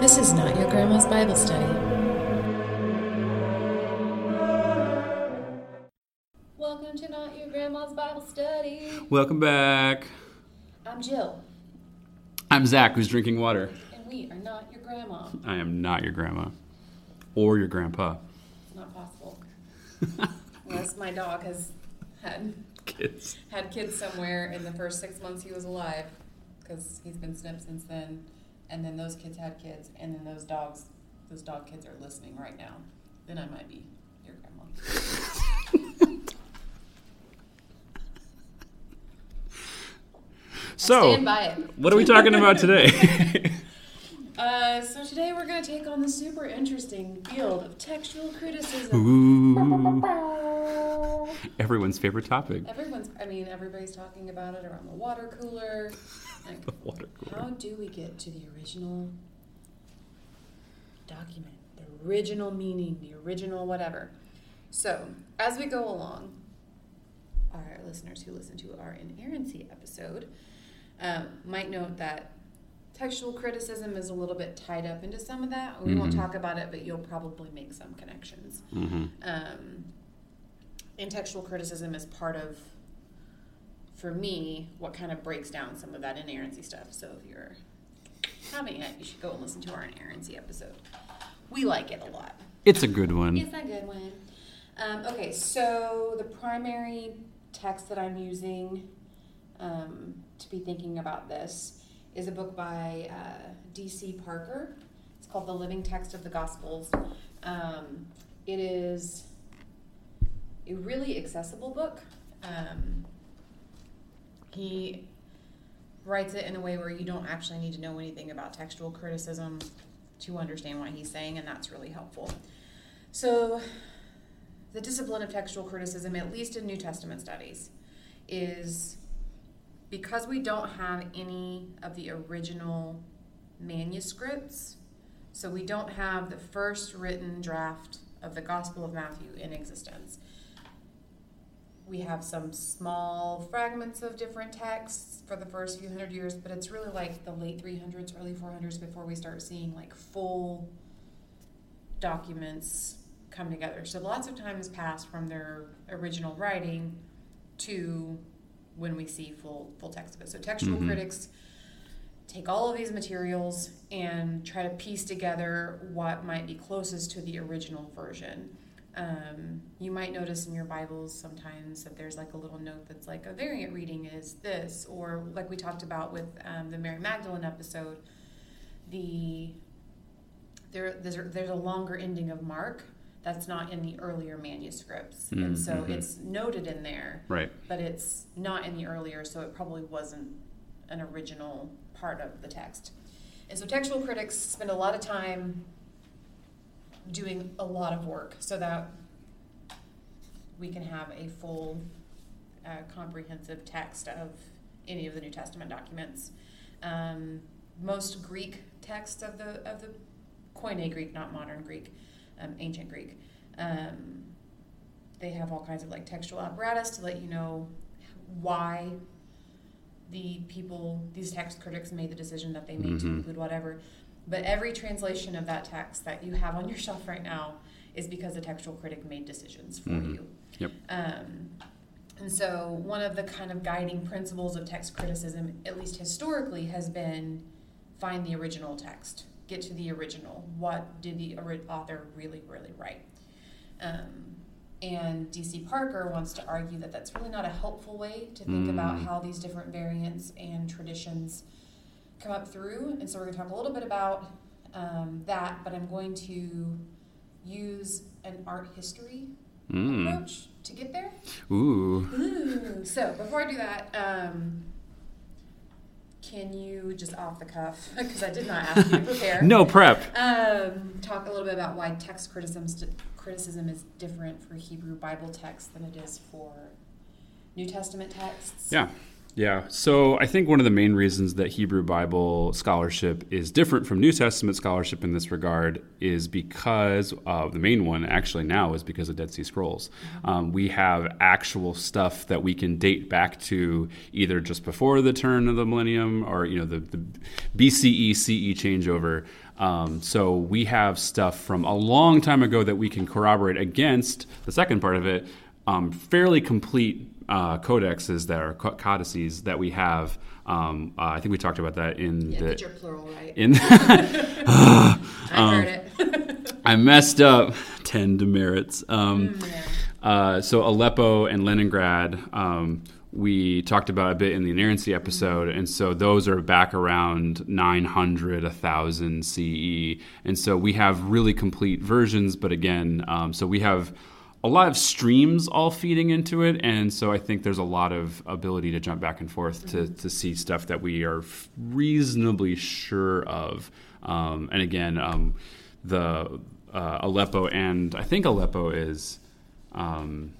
This is not your grandma's Bible study. Welcome to Not Your Grandma's Bible Study. Welcome back. I'm Jill, I'm Zach, who's drinking water. and we are not your grandma. I am not your grandma or your grandpa. It's not possible. Unless my dog has had Kids. had kids somewhere in the first six months he was alive, because he's been snipped since then. And then those kids had kids, and then those dogs, those dog kids are listening right now. Then I might be your grandma. So, Stand by it. what are we talking about today? Uh, so today we're going to take on the super interesting field of textual criticism. Ooh, everyone's favorite topic. Everyone's, I mean, everybody's talking about it around the water cooler. Like, The water how do we get to the original document, the original meaning, the original whatever? So, as we go along, our listeners who listen to our inerrancy episode um, might note that textual criticism is a little bit tied up into some of that. We won't Mhm. talk about it, but you'll probably make some connections. hmm Um, and textual criticism is part of, for me, what kind of breaks down some of that inerrancy stuff. So if you're having it, you should go and listen to our inerrancy episode. We like it a lot. It's a good one. It's a good one. Um, okay, so the primary text that I'm using um, to be thinking about this is a book by uh, D.C. Parker. It's called The Living Text of the Gospels. Um, it is a really accessible book. Um, he writes it in a way where you don't actually need to know anything about textual criticism to understand what he's saying, and that's really helpful. So, the discipline of textual criticism, at least in New Testament studies, is because we don't have any of the original manuscripts, so we don't have the first written draft of the Gospel of Matthew in existence. We have some small fragments of different texts for the first few hundred years, but it's really like the late 300s, early 400s before we start seeing like full documents come together. So lots of time has passed from their original writing to when we see full full text of it. So textual Mhm. critics take all of these materials and try to piece together what might be closest to the original version. Um, you might notice in your Bibles sometimes that there's like a little note that's like a variant reading is this, or like we talked about with um, the Mary Magdalene episode, the there there's a, there's a longer ending of Mark that's not in the earlier manuscripts, and so Mhm. it's noted in there, Right. but it's not in the earlier, so it probably wasn't an original part of the text. And so textual critics spend a lot of time doing a lot of work so that we can have a full, uh, comprehensive text of any of the New Testament documents. Um, most Greek texts of the of the Koine Greek, not modern Greek, um, ancient Greek. Um, they have all kinds of like textual apparatus to let you know why the people, these text critics, made the decision that they made to Mhm. include whatever. But every translation of that text that you have on your shelf right now is because a textual critic made decisions for Mhm. you. Yep. Um, and so, one of the kind of guiding principles of text criticism, at least historically, has been find the original text, get to the original. What did the author really, really write? Um, and DC Parker wants to argue that that's really not a helpful way to think about Mm. how these different variants and traditions come up through. And so, we're going to talk a little bit about um, that, but I'm going to use an art history Mm. approach to get there. Ooh. Ooh. So before I do that, um, can you just off the cuff, because I did not ask you to prepare, No prep. um, talk a little bit about why text criticism criticism is different for Hebrew Bible text than it is for New Testament texts? Yeah. Yeah. So I think one of the main reasons that Hebrew Bible scholarship is different from New Testament scholarship in this regard is because uh, the main one actually now is because of Dead Sea Scrolls. Um, we have actual stuff that we can date back to either just before the turn of the millennium or you know the, the BCE CE changeover. Um, so we have stuff from a long time ago that we can corroborate against the second part of it. Um, fairly complete uh, codexes that are codices that we have. Um, uh, I think we talked about that in Yeah, the plural, right? in. I heard it. I messed up. Ten demerits. Um, yeah. uh, so Aleppo and Leningrad, um, we talked about a bit in the inerrancy episode, and so those are back around 900, 1000 CE, and so we have really complete versions. But again, um, so we have a lot of streams all feeding into it, and so I think there's a lot of ability to jump back and forth to to see stuff that we are reasonably sure of. Um, and again, um, the uh, Aleppo and I think Aleppo is. Um,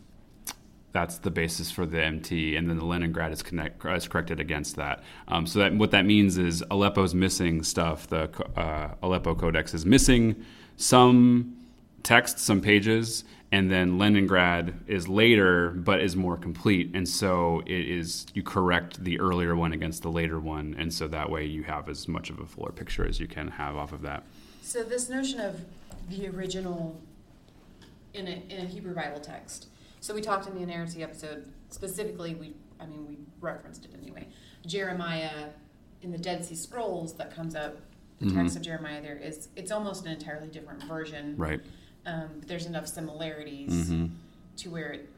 that's the basis for the MT, and then the Leningrad is, connect, is corrected against that. Um, so that what that means is Aleppo's missing stuff. The uh, Aleppo Codex is missing some text, some pages, and then Leningrad is later, but is more complete. And so it is you correct the earlier one against the later one, and so that way you have as much of a fuller picture as you can have off of that. So this notion of the original in a, in a Hebrew Bible text. So we talked in the inerrancy episode specifically. We, I mean, we referenced it anyway. Jeremiah in the Dead Sea Scrolls that comes up. The Mhm. text of Jeremiah there is it's almost an entirely different version. Right. Um, but there's enough similarities hmm to where it,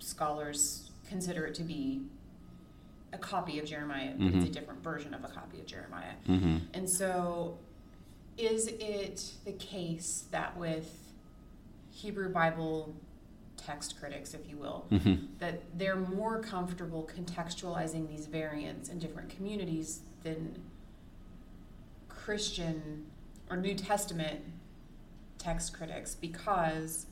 scholars consider it to be a copy of Jeremiah, but it's a Mhm. different version of a copy of Jeremiah. hmm And so, is it the case that with Hebrew Bible text critics, if you will, hmm that they're more comfortable contextualizing these variants in different communities than Christian or New Testament text critics because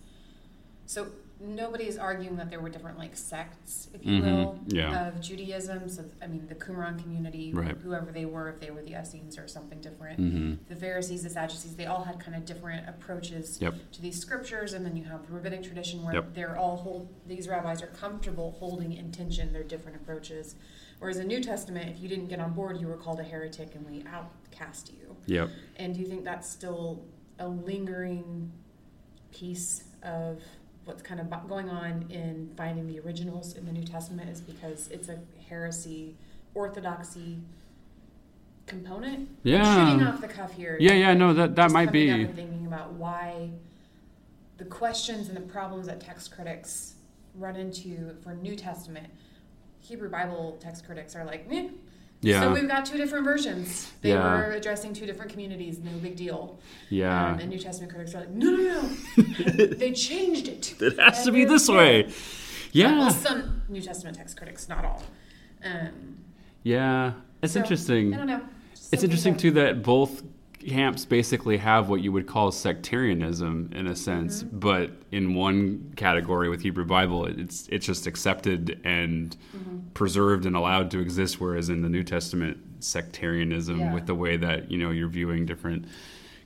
so nobody is arguing that there were different like sects, if you Mhm. will, Yeah. of Judaism. So I mean the Qumran community, Right. whoever they were, if they were the Essenes or something different. hmm The Pharisees, the Sadducees, they all had kind of different approaches Yep. to these scriptures, and then you have the rabbinic tradition where Yep. they're all hold these rabbis are comfortable holding in tension their different approaches. Whereas in New Testament, if you didn't get on board, you were called a heretic, and we outcast you. Yep. And do you think that's still a lingering piece of what's kind of going on in finding the originals in the New Testament is because it's a heresy, orthodoxy component? I'm Yeah. shooting off the cuff here. Yeah, yeah, no, that that might up be. and thinking about why the questions and the problems that text critics run into for New Testament. Hebrew Bible text critics are like, Meh. So we've got two different versions. They Yeah. were addressing two different communities, no big deal. yeah. Um, and New Testament critics are like, no, no, no. they changed it. it has to be this way. Well, Yeah, some New Testament text critics, not all. Um, yeah. It's So, interesting. I don't know. It's interesting too that both camps basically have what you would call sectarianism in a sense, Mm-hmm. but in one category with Hebrew Bible, it's it's just accepted and Mm-hmm. preserved and allowed to exist, whereas in the New Testament, sectarianism Yeah. with the way that you know you're viewing different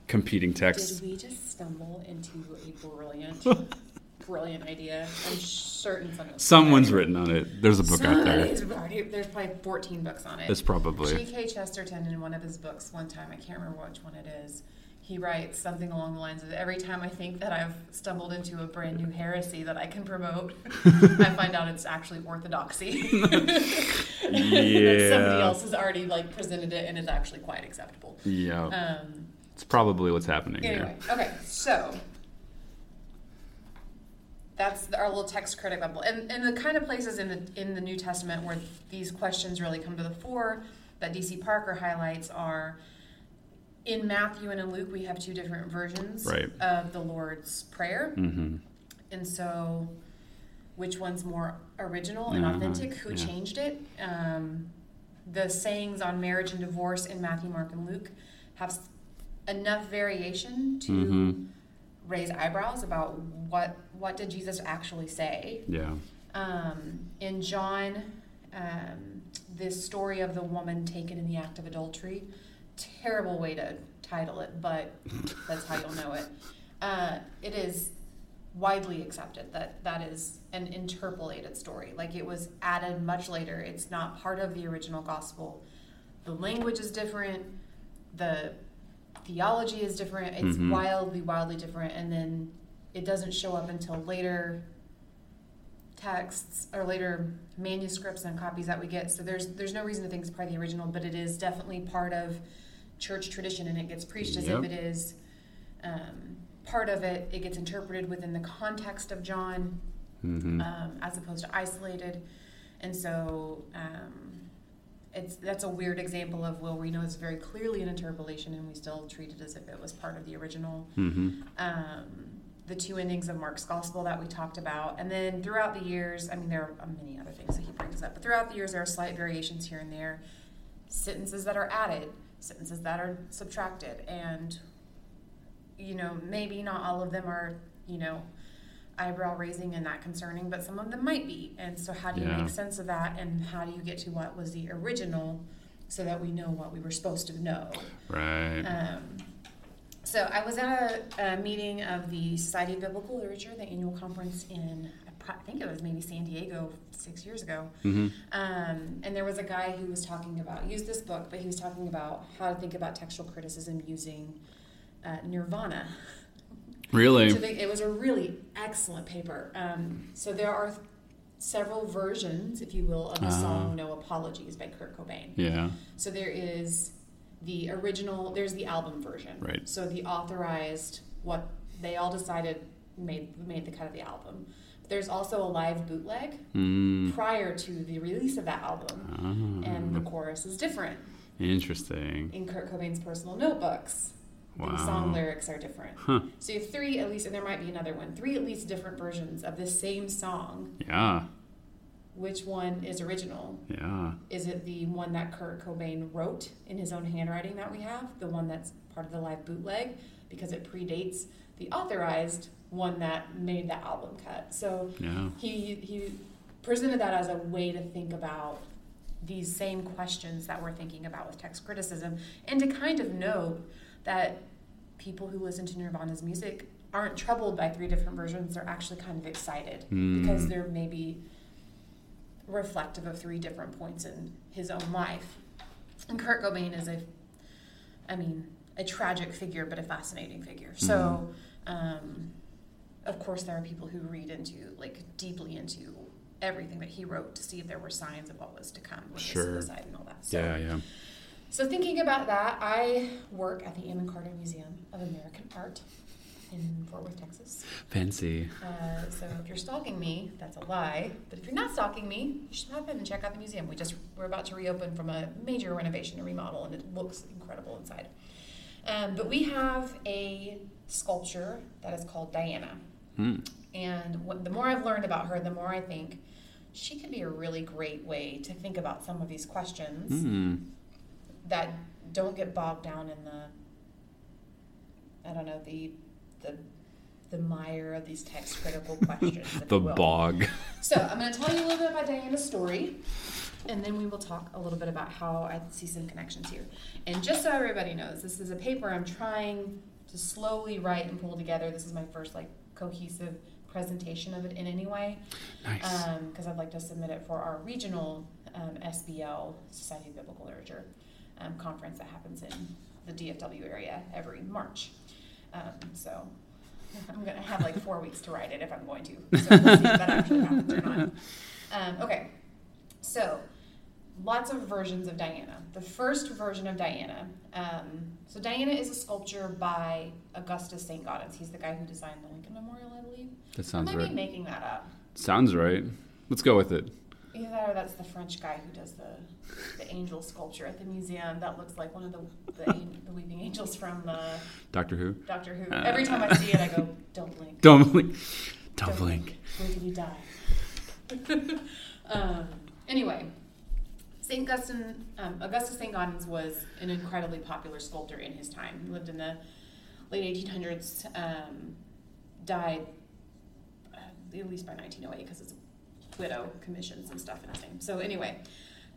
competing texts. Did we just stumble into a brilliant, brilliant idea? I'm certain someone. Someone's written on it. There's a book out there. Already- there's probably 14 books on it. It's probably G.K. Chesterton, in one of his books, one time, I can't remember which one it is, he writes something along the lines of Every time I think that I've stumbled into a brand new heresy that I can promote, I find out it's actually orthodoxy. That somebody else has already like presented it and it's actually quite acceptable. yeah. Um, It's probably what's happening Anyway, here. okay, so that's our little text critic level, and and the kind of places in the in the New Testament where these questions really come to the fore that DC Parker highlights are in Matthew and in Luke. We have two different versions Right. of the Lord's Prayer, hmm and so which one's more original and Uh-huh, authentic? Who yeah. changed it? Um, the sayings on marriage and divorce in Matthew, Mark, and Luke have enough variation to Mhm. Raise eyebrows about what what did Jesus actually say. Yeah. Um, in John um, this story of the woman taken in the act of adultery. Terrible way to title it, but that's how you'll know it. Uh, it is widely accepted that that is an interpolated story. Like it was added much later. It's not part of the original gospel. The language is different. The theology is different. It's Mhm. wildly, wildly different. And then it doesn't show up until later texts or later manuscripts and copies that we get. So there's there's no reason to think it's part of the original, but it is definitely part of church tradition, and it gets preached as Yep. if it is um, part of it. It gets interpreted within the context of John, hmm um, as opposed to isolated, and so. Um, it's that's a weird example of well we know it's very clearly an interpolation and we still treat it as if it was part of the original hmm um, the two endings of Mark's gospel that we talked about. And then throughout the years, I mean, there are many other things that he brings up, but throughout the years, there are slight variations here and there, sentences that are added, sentences that are subtracted. And, you know, maybe not all of them are, you know, eyebrow raising and that concerning, but some of them might be. And so, how do you Yeah. make sense of that? And how do you get to what was the original so that we know what we were supposed to know? Right. Um, so I was at a, a meeting of the Society of Biblical Literature, the annual conference in, I think it was maybe San Diego six years ago. hmm Um, and there was a guy who was talking about, used this book, but he was talking about how to think about textual criticism using uh, Nirvana. Really? So they, it was a really excellent paper. Um, so there are several versions, if you will, of the Ah. song No Apologies by Kurt Cobain. Yeah. So there is the original, there's the album version. Right. So the authorized, what they all decided made made the cut of the album. There's also a live bootleg Mm. prior to the release of that album, and the Ah, chorus is different interesting. in Kurt Cobain's personal notebooks. The song lyrics are different. Huh. So you have three at least, and there might be another one. Three at least different versions of the same song. Yeah. Which one is original? Yeah. Is it the one that Kurt Cobain wrote in his own handwriting that we have? The one that's part of the live bootleg? Because it predates the authorized one that made the album cut. So Yeah. he, he presented that as a way to think about these same questions that we're thinking about with text criticism and to kind of note that people who listen to Nirvana's music aren't troubled by three different versions. They're actually kind of excited Mm. because they're maybe reflective of three different points in his own life. And Kurt Cobain is a, I mean, a tragic figure, but a fascinating figure. So, um, of course, there are people who read into, like, deeply into everything that he wrote to see if there were signs of what was to come with Sure. suicide and all that. So, Yeah. Yeah. So thinking about that, I work at the Amon Carter Museum of American Art in Fort Worth, Texas. Fancy. Uh, so if you're stalking me, that's a lie. But if you're not stalking me, you should pop in and check out the museum. We just we're about to reopen from a major renovation and remodel, and it looks incredible inside. Um, but we have a sculpture that is called Diana, Mm. and what, the more I've learned about her, the more I think she could be a really great way to think about some of these questions Mm. That don't get bogged down in the I don't know the the the mire of these text critical questions. The bog. So I'm going to tell you a little bit about Diana's story, and then we will talk a little bit about how I see some connections here. And just so everybody knows, this is a paper I'm trying to slowly write and pull together. This is my first like cohesive presentation of it in any way Nice. because I'd like to submit it for our regional um, SBL Society of Biblical Literature um, conference that happens in the DFW area every March. Um, so I'm going to have like four weeks to write it if I'm going to. So we'll see if that actually happens or not. Um, okay, so lots of versions of Diana. The first version of Diana. Um, so Diana is a sculpture by Augustus St. Gaudens. He's the guy who designed the Lincoln Memorial, I believe. that I sounds might be right. making that up. Sounds right. Let's go with it. Either that or that's the French guy who does the the angel sculpture at the museum. That looks like one of the the, the weeping angels from uh, Doctor Who. Doctor Who. Uh. Every time I see it, I go, "Don't blink, Don't blink. Don't blink. blink and you die." um, anyway, Saint Augustine, um, Augustus Saint Gaudens was an incredibly popular sculptor in his time. He lived in the late 1800s. Um, died uh, at least by 1908 because it's widow commissions and stuff in his name. So anyway,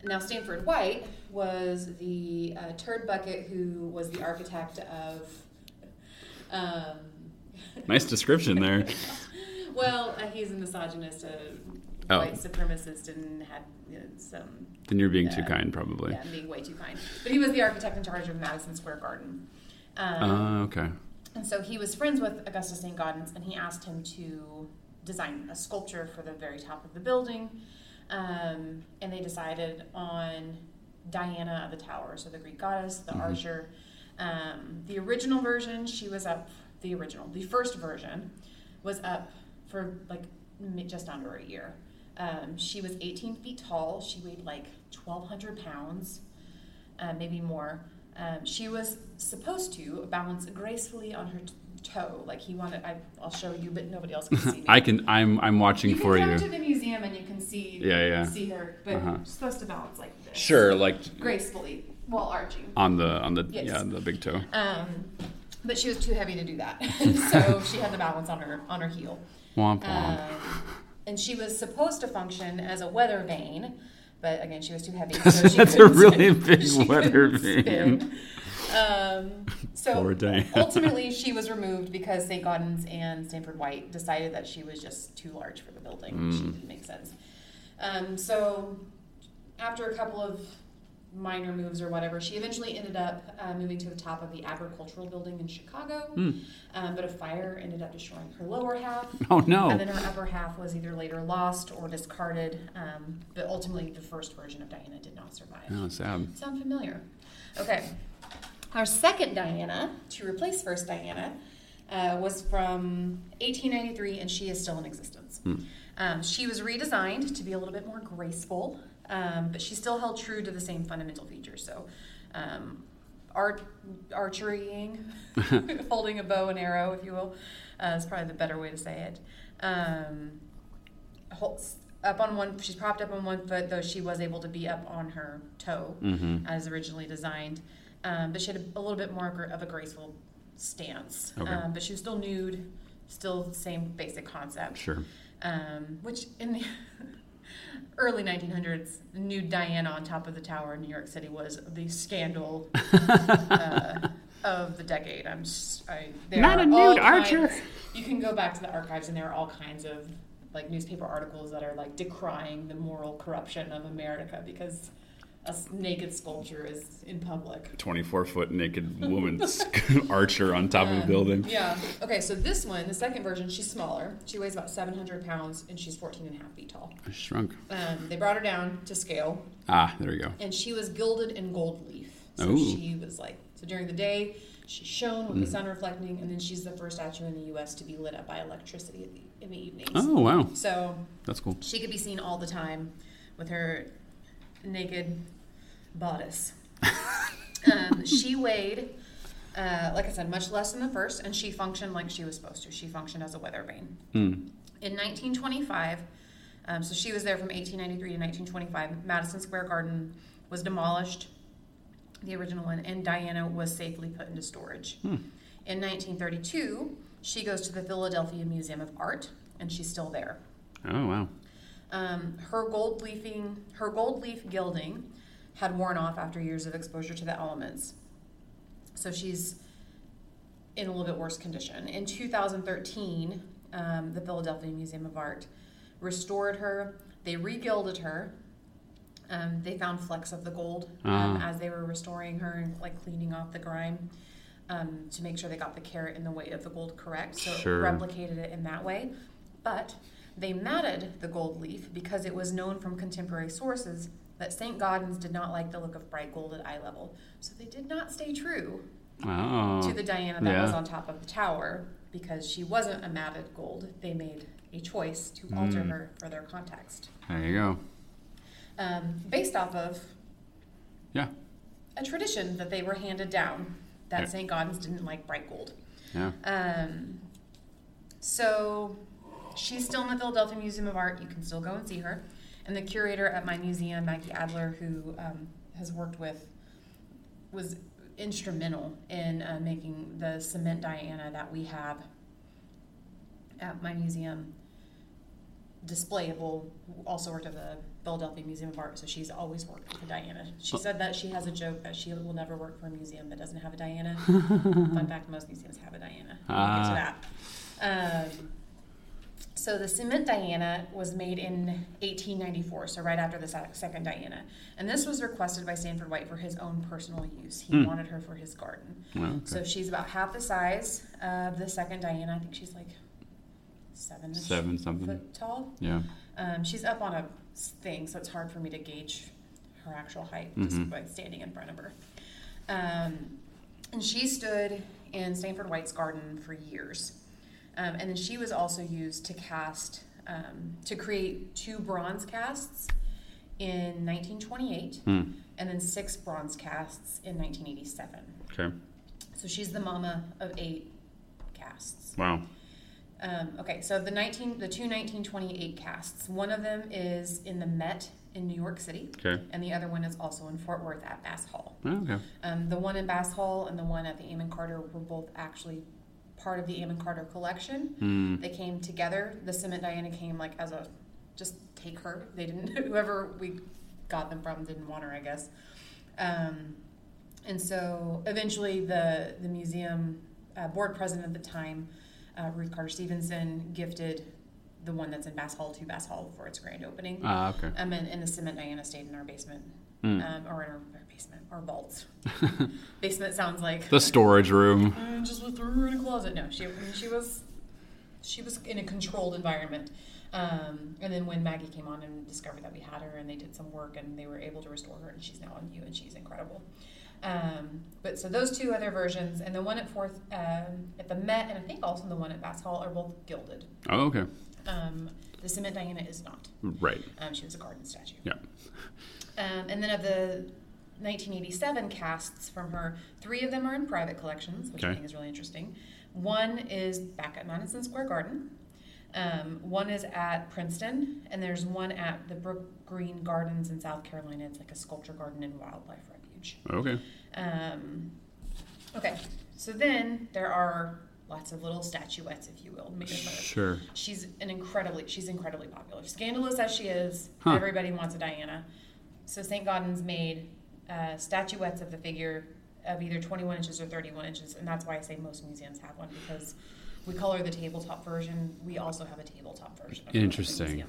now Stanford White was the uh, turd bucket who was the architect of. Um, Nice description there. well, uh, he's a misogynist, a Oh. white supremacist, and had you know, some. Then you're being too kind, probably. Yeah, I'm being way too kind. But he was the architect in charge of Madison Square Garden. Um, Ah, okay. and so he was friends with Augustus St. Gaudens, and he asked him to design a sculpture for the very top of the building. Um, and they decided on Diana of the Tower, so the Greek goddess, the Mhm. archer. Um, the original version, she was up, the original, the first version was up for like just under a year. Um, she was 18 feet tall. She weighed like 1,200 pounds, uh, maybe more. Um, she was supposed to balance gracefully on her t- toe, like he wanted. I, I'll show you, but nobody else can see me. I can. I'm. I'm watching for you for can you. come to the museum and you can see Yeah, yeah. see her, but Uh-huh. supposed to balance like this, Sure, like gracefully while arching. on the on the Yes. yeah the big toe. Um, but she was too heavy to do that, so she had the balance on her on her heel. Womp womp. Um, and she was supposed to function as a weather vane, but again, she was too heavy. So she That's a really big weather vane. spin. Um, so ultimately, she was removed because St. Gaudens and Stanford White decided that she was just too large for the building. She Mm. didn't make sense. Um, so after a couple of minor moves or whatever, she eventually ended up uh, moving to the top of the agricultural building in Chicago. Hmm. Um, but a fire ended up destroying her lower half. Oh no! And then her upper half was either later lost or discarded. Um, but ultimately, the first version of Diana did not survive. Oh, sad. Sound familiar? Okay. Our second Diana, to replace first Diana, uh, was from 1893, and she is still in existence. Hmm. Um, she was redesigned to be a little bit more graceful, um, but she still held true to the same fundamental features. So, um, art, archerying, holding a bow and arrow, if you will, uh, is probably the better way to say it. Um, holds up on one, she's propped up on one foot, though she was able to be up on her toe Mm-hmm. as originally designed. Um, but she had a, a little bit more of a graceful stance. Okay. Um, but she was still nude, still the same basic concept. Sure. Um, which in the early 1900s, nude Diana on top of the tower in New York City was the scandal uh, of the decade. I'm s I there Not a nude archer. kinds- you can go back to the archives, and there are all kinds of like newspaper articles that are like decrying the moral corruption of America because a naked sculpture is in public. 24 foot naked woman archer on top of a building. Yeah. Okay, so this one, the second version, she's smaller. She weighs about 700 pounds and she's 14 and a half feet tall. Shrunk. Um, they brought her down to scale Ah, there we go. and she was gilded in gold leaf. So Ooh. she was like, so during the day, she shone with Mm. the sun reflecting, and then she's the first statue in the U.S. to be lit up by electricity in the, in the evenings. Oh wow, So that's cool. she could be seen all the time with her naked bodice. um, she weighed, uh, like I said, much less than the first, and she functioned like she was supposed to. She functioned as a weather vane. Hmm. In 1925, um, so she was there from 1893 to 1925, Madison Square Garden was demolished, the original one, and Diana was safely put into storage. Hmm. In 1932, she goes to the Philadelphia Museum of Art, and she's still there. Oh wow. Um, her gold leafing, her gold leaf gilding had worn off after years of exposure to the elements. So she's in a little bit worse condition. In 2013, um, the Philadelphia Museum of Art restored her. They regilded her. Um, they found flecks of the gold um, Ah. as they were restoring her and like cleaning off the grime um, to make sure they got the carat and the weight of the gold correct. So Sure. it replicated it in that way. But they matted the gold leaf because it was known from contemporary sources that St. Gaudens did not like the look of bright gold at eye level. So they did not stay true Oh. to the Diana that was on top of the tower because she wasn't a matted gold. They made a choice to alter Mm. her for their context. There you go. Um, based off of Yeah. a tradition that they were handed down that Yeah. St. Gaudens didn't like bright gold. Yeah. Um, so she's still in the Philadelphia Museum of Art. You can still go and see her. And the curator at my museum, Maggie Adler, who um, has worked with, was instrumental in uh, making the cement Diana that we have at my museum displayable, also worked at the Philadelphia Museum of Art, so she's always worked with a Diana. She said that she has a joke that she will never work for a museum that doesn't have a Diana. Fun fact: most museums have a Diana. We'll get to Ah. that. Um, so the cement Diana was made in 1894, so right after the second Diana, and this was requested by Stanford White for his own personal use. He Hmm. wanted her for his garden. Well, okay. So she's about half the size of the second Diana. I think she's like seven Seven something. foot tall. Yeah. Um, she's up on a thing, so it's hard for me to gauge her actual height just Mhm. by standing in front of her. Um, and she stood in Stanford White's garden for years. Um, and then she was also used to cast, um, to create two bronze casts in 1928, Hmm. and then six bronze casts in 1987. Okay. So she's the mama of eight casts. Wow. Um, okay, so the 19, the two 1928 casts. One of them is in the Met in New York City, Okay. and the other one is also in Fort Worth at Bass Hall. Oh, okay. Um, the one in Bass Hall and the one at the Amon Carter were both actually part of the Amon Carter collection. Hmm. They came together. The Cement Diana came like as a just take her. They didn't whoever we got them from didn't want her, I guess. Um, and so eventually the the museum uh, board president at the time, uh, Ruth Carter Stevenson, gifted the one that's in Bass Hall to Bass Hall for its grand opening. Ah, okay. Um, and, and the Cement Diana stayed in our basement, Hmm. um, or in our basement, or vaults. basement sounds like the storage room. I just threw her in a closet. No, she she was she was in a controlled environment. Um, and then when Maggie came on and discovered that we had her, and they did some work, and they were able to restore her, and she's now on you, and she's incredible. Um, but so those two other versions, and the one at Fourth um, at the Met, and I think also the one at Bass Hall, are both gilded. Oh, okay. Um, the Cement Diana is not. Right. Um, she was a garden statue. Yeah. Um, and then of the 1987 casts from her, three of them are in private collections, which I think is really interesting. One is back at Madison Square Garden. Um, one is at Princeton, and there's one at the Brook Green Gardens in South Carolina. It's like a sculpture garden and wildlife refuge. Okay. Um, okay, so then there are lots of little statuettes, if you will. made of her. Sure. She's an incredibly she's incredibly popular. Scandalous as she is, Huh. everybody wants a Diana. So St. Gaudens made uh, statuettes of the figure of either 21 inches or 31 inches, and that's why I say most museums have one because we color the tabletop version. We also have a tabletop version. Of her at the Interesting.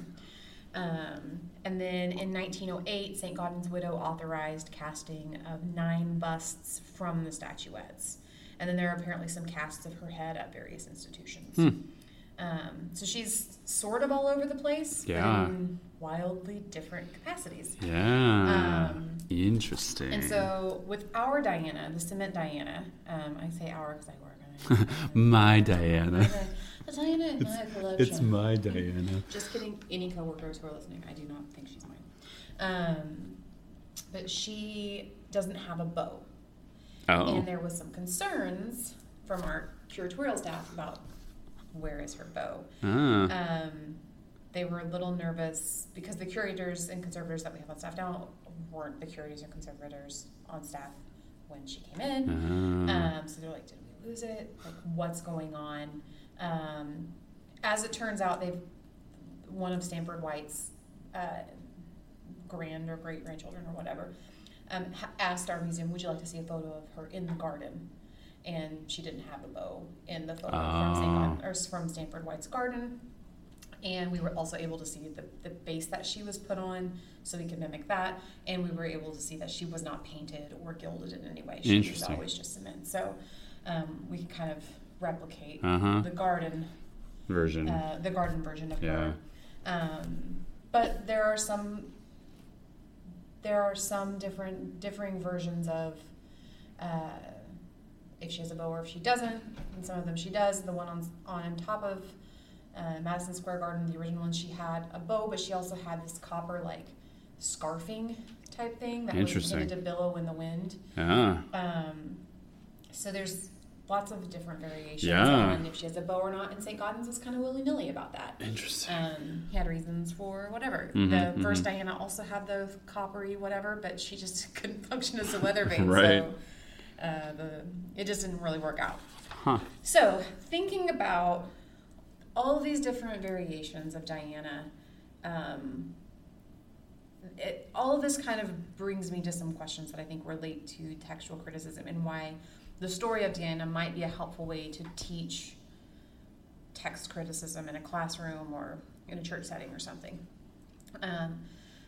Um, and then in 1908, St. Gaudens' widow authorized casting of nine busts from the statuettes. And then there are apparently some casts of her head at various institutions. Hmm. Um, so she's sort of all over the place, Yeah. in wildly different capacities. Yeah. Um, Interesting. And so with our Diana, the cement Diana, um, I say our because I work on it. my Diana. Diana in my collection. It's my Diana. Just kidding. Any coworkers who are listening, I do not think she's mine. Um, but she doesn't have a bow, Oh. and there was some concerns from our curatorial staff about where is her bow. Ah. Um, they were a little nervous because the curators and conservators that we have on staff now weren't the curators and conservators on staff when she came in. Ah. Um, so they're like, did we lose it? Like, what's going on? Um, as it turns out, they've one of Stanford White's uh, grand or great grandchildren or whatever um, ha- asked our museum, "Would you like to see a photo of her in the garden?" And she didn't have a bow in the photo from, St. Oh. Or from Stanford White's garden. And we were also able to see the, the base that she was put on, so we could mimic that. And we were able to see that she was not painted or gilded in any way. She was always just cement. So um, we could kind of replicate Uh huh. the garden, Version. uh, the garden version of Yeah. her. Um, but there are some, there are some different differing versions of uh, if she has a bow or if she doesn't. And some of them she does. The one on on top of uh, Madison Square Garden, the original one, she had a bow, but she also had this copper like scarfing type thing that was intended to billow in the wind. ah. Um, so there's lots of different variations Yeah. on if she has a bow or not, and St. Gaudens was kind of willy nilly about that. Interesting. Um, he had reasons for whatever. Mhm, the 1st mhm. Diana also had the coppery whatever, but she just couldn't function as a weather vane. Right. So uh, the, it just didn't really work out. Huh. So thinking about all these different variations of Diana, Um, it, all of this kind of brings me to some questions that I think relate to textual criticism and why the story of Diana might be a helpful way to teach text criticism in a classroom or in a church setting or something. Um,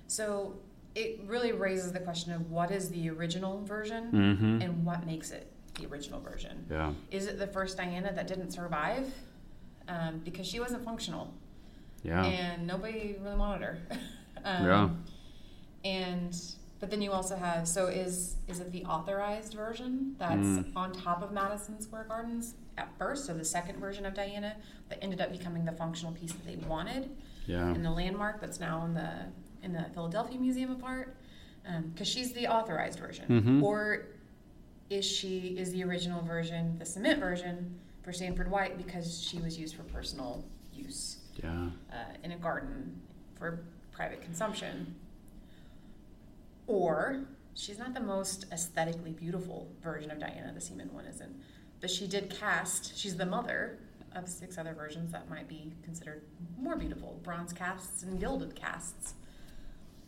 so it really raises the question of what is the original version Mm-hmm. and what makes it the original version. Yeah. Is it the first Diana that didn't survive um, because she wasn't functional Yeah. and nobody really wanted her? um, Yeah. And but then you also have so is is it the authorized version that's Mm. on top of Madison Square Gardens at first? So the second version of Diana that ended up becoming the functional piece that they wanted Yeah. and the landmark that's now in the in the Philadelphia Museum of Art because she's the authorized version, Mhm. or is she is the original version the cement version for Stanford White because she was used for personal use Yeah. uh, in a garden for private consumption, or she's not the most aesthetically beautiful version of Diana. The Seaman one isn't, but she did cast. She's the mother of six other versions that might be considered more beautiful bronze casts and gilded casts.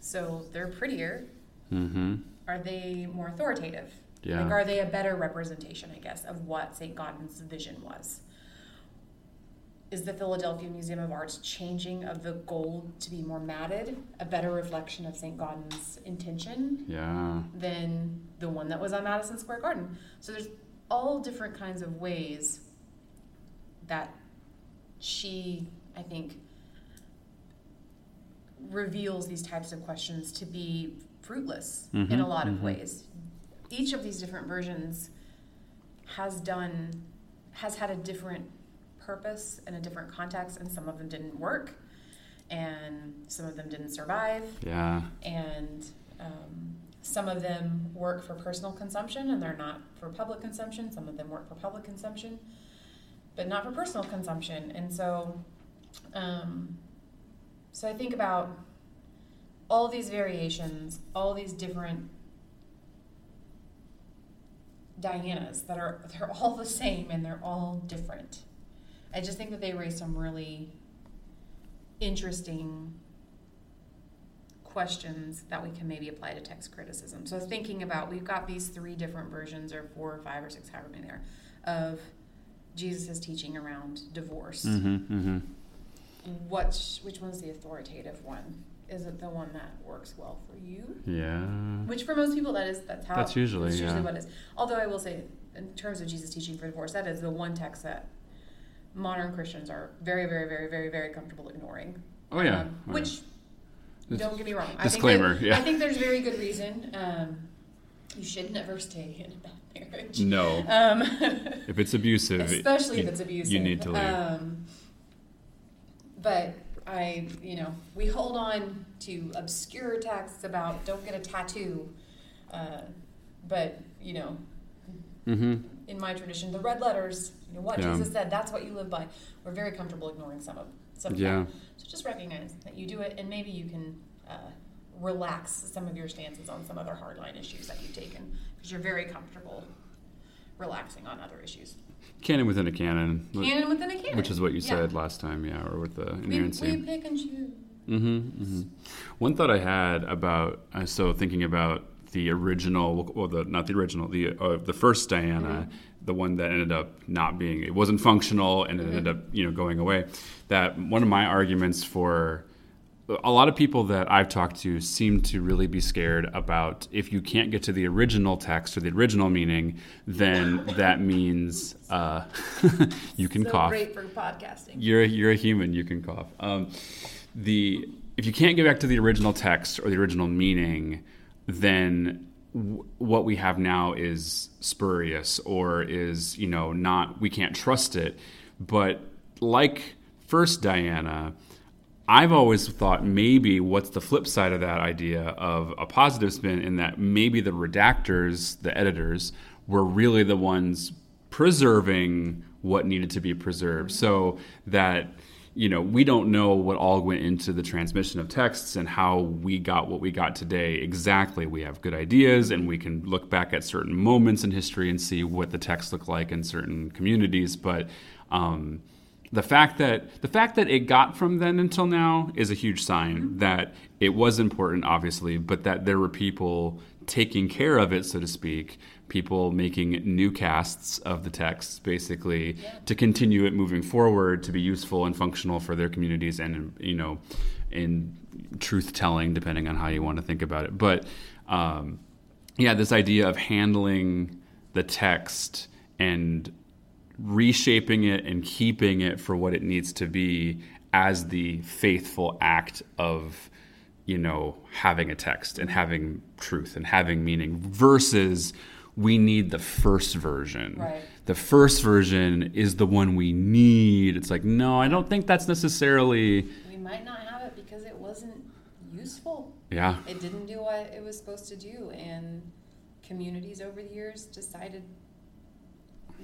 So they're prettier. Mm-hmm. Are they more authoritative? Yeah. Like, are they a better representation, I guess, of what St. Gaudens's vision was? Is the Philadelphia Museum of Art's changing of the gold to be more matted a better reflection of St. Gaudens's intention Yeah. than the one that was on Madison Square Garden? So there's all different kinds of ways that she, I think, reveals these types of questions to be fruitless in a lot of mhm. ways. Each of these different versions has done has had a different purpose and a different context and some of them didn't work and some of them didn't survive Yeah. and um, some of them work for personal consumption and they're not for public consumption. Some of them work for public consumption, but not for personal consumption. And so, um, so I think about all these variations, all these different Dianas that are they're all the same and they're all different. I just think that they raise some really interesting questions that we can maybe apply to text criticism. So thinking about we've got these three different versions or four or five or six, however many there, of Jesus' teaching around divorce. Mm-hmm. Mm-hmm. Which which one's the authoritative one? Is it the one that works well for you? Yeah. Which for most people that is that's how That's usually, that's usually yeah. what it is. Although I will say in terms of Jesus teaching for divorce, that is the one text that modern Christians are very, very, very, very, very comfortable ignoring. Oh yeah. Um, Oh, which yeah. don't get me wrong. Disclaimer, I think that, yeah. I think there's very good reason. Um, you should never stay in a bad marriage. No. Um, If it's abusive, especially you, if it's abusive. you need to leave. But I, you know, we hold on to obscure texts about don't get a tattoo. Uh, but you know, mm-hmm. in my tradition, the red letters, you know, what Yeah. Jesus said, that's what you live by. We're very comfortable ignoring some of some of Yeah. that. So just recognize that you do it, and maybe you can uh, relax some of your stances on some other hardline issues that you've taken because you're very comfortable relaxing on other issues. Canon within a canon, Canon within a canon. which is what you Yeah. said last time, yeah, or with the We, inerrancy. we pick and choose. Mm-hmm, hmm One thought I had about uh, so thinking about the original, well, the not the original, the uh, the first Diana, the one that ended up not being, it wasn't functional, and it ended up you know going away. That one of my arguments for a lot of people that I've talked to seem to really be scared about if you can't get to the original text or the original meaning, then that means uh, you can so cough great for podcasting. you're a, you're a human. You can cough. Um, the if you can't get back to the original text or the original meaning, then w- what we have now is spurious or is you know not we can't trust it. But like first Diana. I've always thought maybe what's the flip side of that idea of a positive spin in that maybe the redactors, the editors, were really the ones preserving what needed to be preserved. So that, you know, we don't know what all went into the transmission of texts and how we got what we got today exactly. We have good ideas and we can look back at certain moments in history and see what the text looked like in certain communities. But, um, the fact that the fact that it got from then until now is a huge sign Mm-hmm. that it was important, obviously, but that there were people taking care of it, so to speak, people making new casts of the texts, basically, Yeah. to continue it moving forward, to be useful and functional for their communities, and you know, in truth telling, depending on how you want to think about it. But um, yeah, this idea of handling the text and reshaping it and keeping it for what it needs to be as the faithful act of you know having a text and having truth and having meaning versus we need the first version Right. the first version is the one we need it's like no i don't think that's necessarily We might not have it because it wasn't useful. yeah It didn't do what it was supposed to do, and communities over the years decided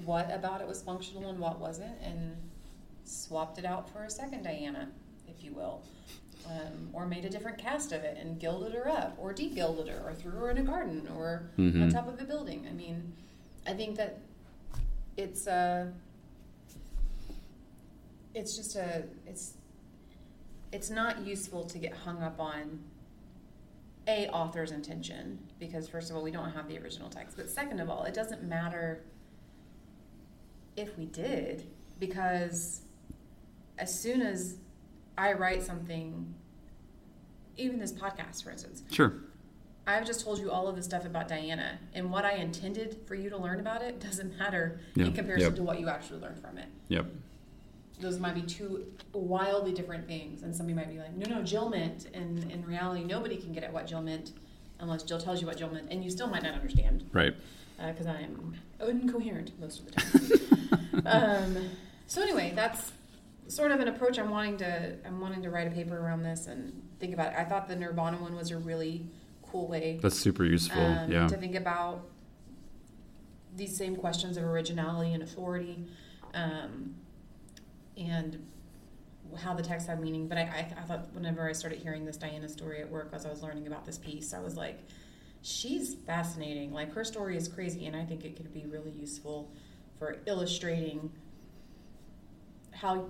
what about it was functional and what wasn't, and swapped it out for a second Diana, if you will, um, or made a different cast of it and gilded her up, or de-gilded her, or threw her in a garden, or on Mhm. top of a building. I mean, I think that it's a, it's just a, it's, it's not useful to get hung up on a author's intention because first of all we don't have the original text but second of all it doesn't matter if we did because as soon as i write something even this podcast for instance sure i've just told you all of the stuff about diana and what i intended for you to learn about it doesn't matter Yeah. in comparison Yep. to what you actually learned from it yep those might be two wildly different things. And somebody might be like, no, no, Jill meant. And in reality, nobody can get at what Jill meant unless Jill tells you what Jill meant. And you still might not understand right uh, because I am incoherent most of the time. um, so anyway, that's sort of an approach I'm wanting to I'm wanting to write a paper around this and think about it. I thought the Nirvana one was a really cool way that's super useful um, yeah to think about these same questions of originality and authority um, and how the text had meaning. But I, I, I thought whenever I started hearing this Diana story at work as I was learning about this piece, I was like, she's fascinating. Like her story is crazy, and I think it could be really useful for illustrating how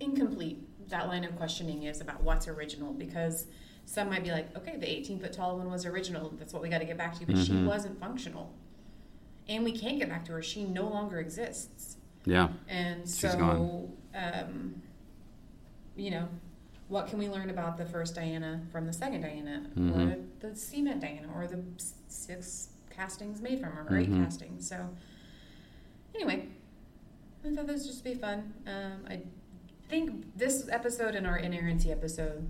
incomplete that line of questioning is about what's original because some might be like, okay, the 18 foot tall one was original. That's what we got to get back to. But she Mhm. wasn't functional. And we can't get back to her. She no longer exists. yeah And so. Um, you know, what can we learn about the first Diana from the second Diana, or Mhm. the cement Diana, or the six castings made from her, or eight Mhm. castings? So, anyway, I thought this would just be fun. Um, I think this episode and our inerrancy episode,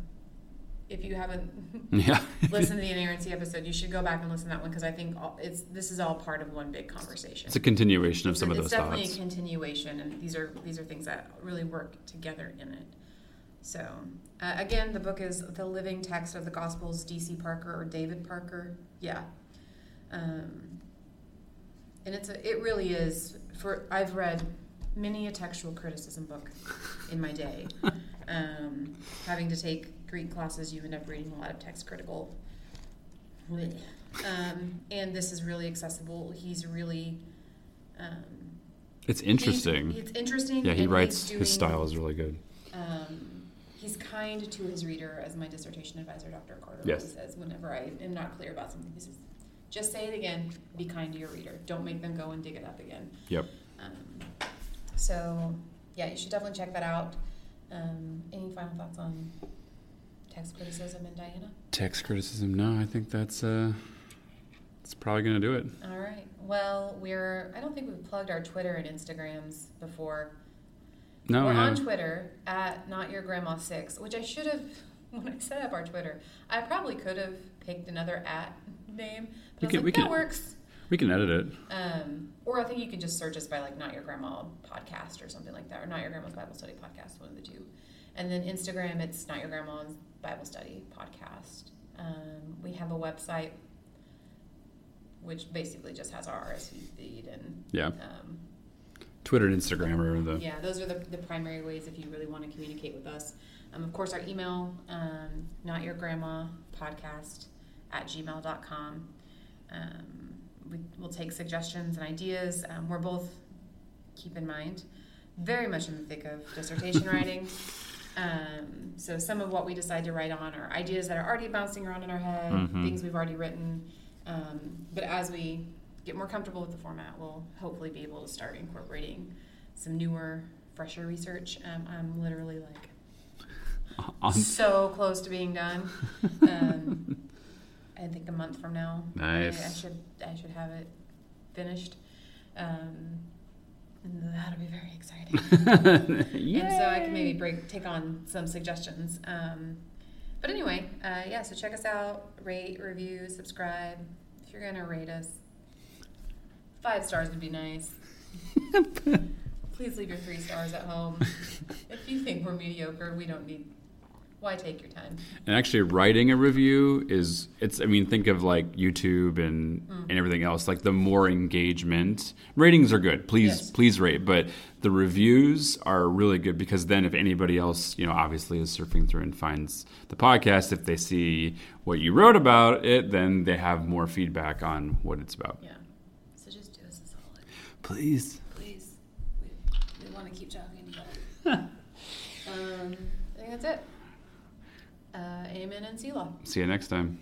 if you haven't yeah listened to the inerrancy episode, you should go back and listen to that one because I think all, it's this is all part of one big conversation it's a continuation of some of those. Thoughts. It's definitely thoughts a continuation, and these are these are things that really work together in it. So uh, again, the book is "The Living Text of the Gospels." D.C. Parker or David Parker, yeah. Um, and it's a, it really is for I've read many a textual criticism book in my day. Um, having to take Greek classes, you end up reading a lot of text critical. Um, and this is really accessible. He's really um, it's interesting It's interesting. yeah he writes doing, his style is really good Um, he's kind to his reader, as my dissertation advisor, Dr. Carter, Yes. always says. Whenever I am not clear about something, he says, "Just say it again. Be kind to your reader. Don't make them go and dig it up again." Yep. Um, so, yeah, you should definitely check that out. Um, any final thoughts on text criticism and Diana? text criticism no i think that's uh it's probably gonna do it All right. Well, we're. I don't think we've plugged our Twitter and Instagrams before. no We're we on. Twitter at Not Your Grandma Six, which I should have when I set up our Twitter. I probably could have picked another at name, but We can- like, we that can- works. we can edit it Um, or I think you can just search us by like Not Your Grandma Podcast or something like that, or Not Your Grandma's Bible Study Podcast, one of the two. And then Instagram, it's Not Your Grandma's Bible Study Podcast. Um, we have a website, which basically just has our RSS feed and yeah um, twitter and instagram are the yeah, those are the, the primary ways if you really want to communicate with us. Um, of course, our email, um, not your grandma podcast at gmail.com. Um, we will take suggestions and ideas. Um, we're both, keep in mind, very much in the thick of dissertation writing. Um, so some of what we decide to write on are ideas that are already bouncing around in our head, Mhm. things we've already written. Um, but as we get more comfortable with the format, we'll hopefully be able to start incorporating some newer, fresher research. Um, I'm literally like On- so close to being done. I think a month from now. I, I should I should have it finished. Um, and that'll be very exciting. And so I can maybe break take on some suggestions. Um, but anyway, uh, yeah. So check us out. Rate, review, subscribe. If you're gonna rate us, five stars would be nice. Please leave your three stars at home. If you think we're mediocre, we don't need. Why take your time? And actually, writing a review is it's. I mean, think of like YouTube and Mm. and everything else. Like the more engagement, ratings are good. Please, Yes. please rate. But the reviews are really good because then, if anybody else, you know, obviously is surfing through and finds the podcast, if they see what you wrote about it, then they have more feedback on what it's about. Yeah. So just do us a solid. Please. Please. We, we want to keep talking to you. um, I think that's it uh, Amen and Selah. See you next time.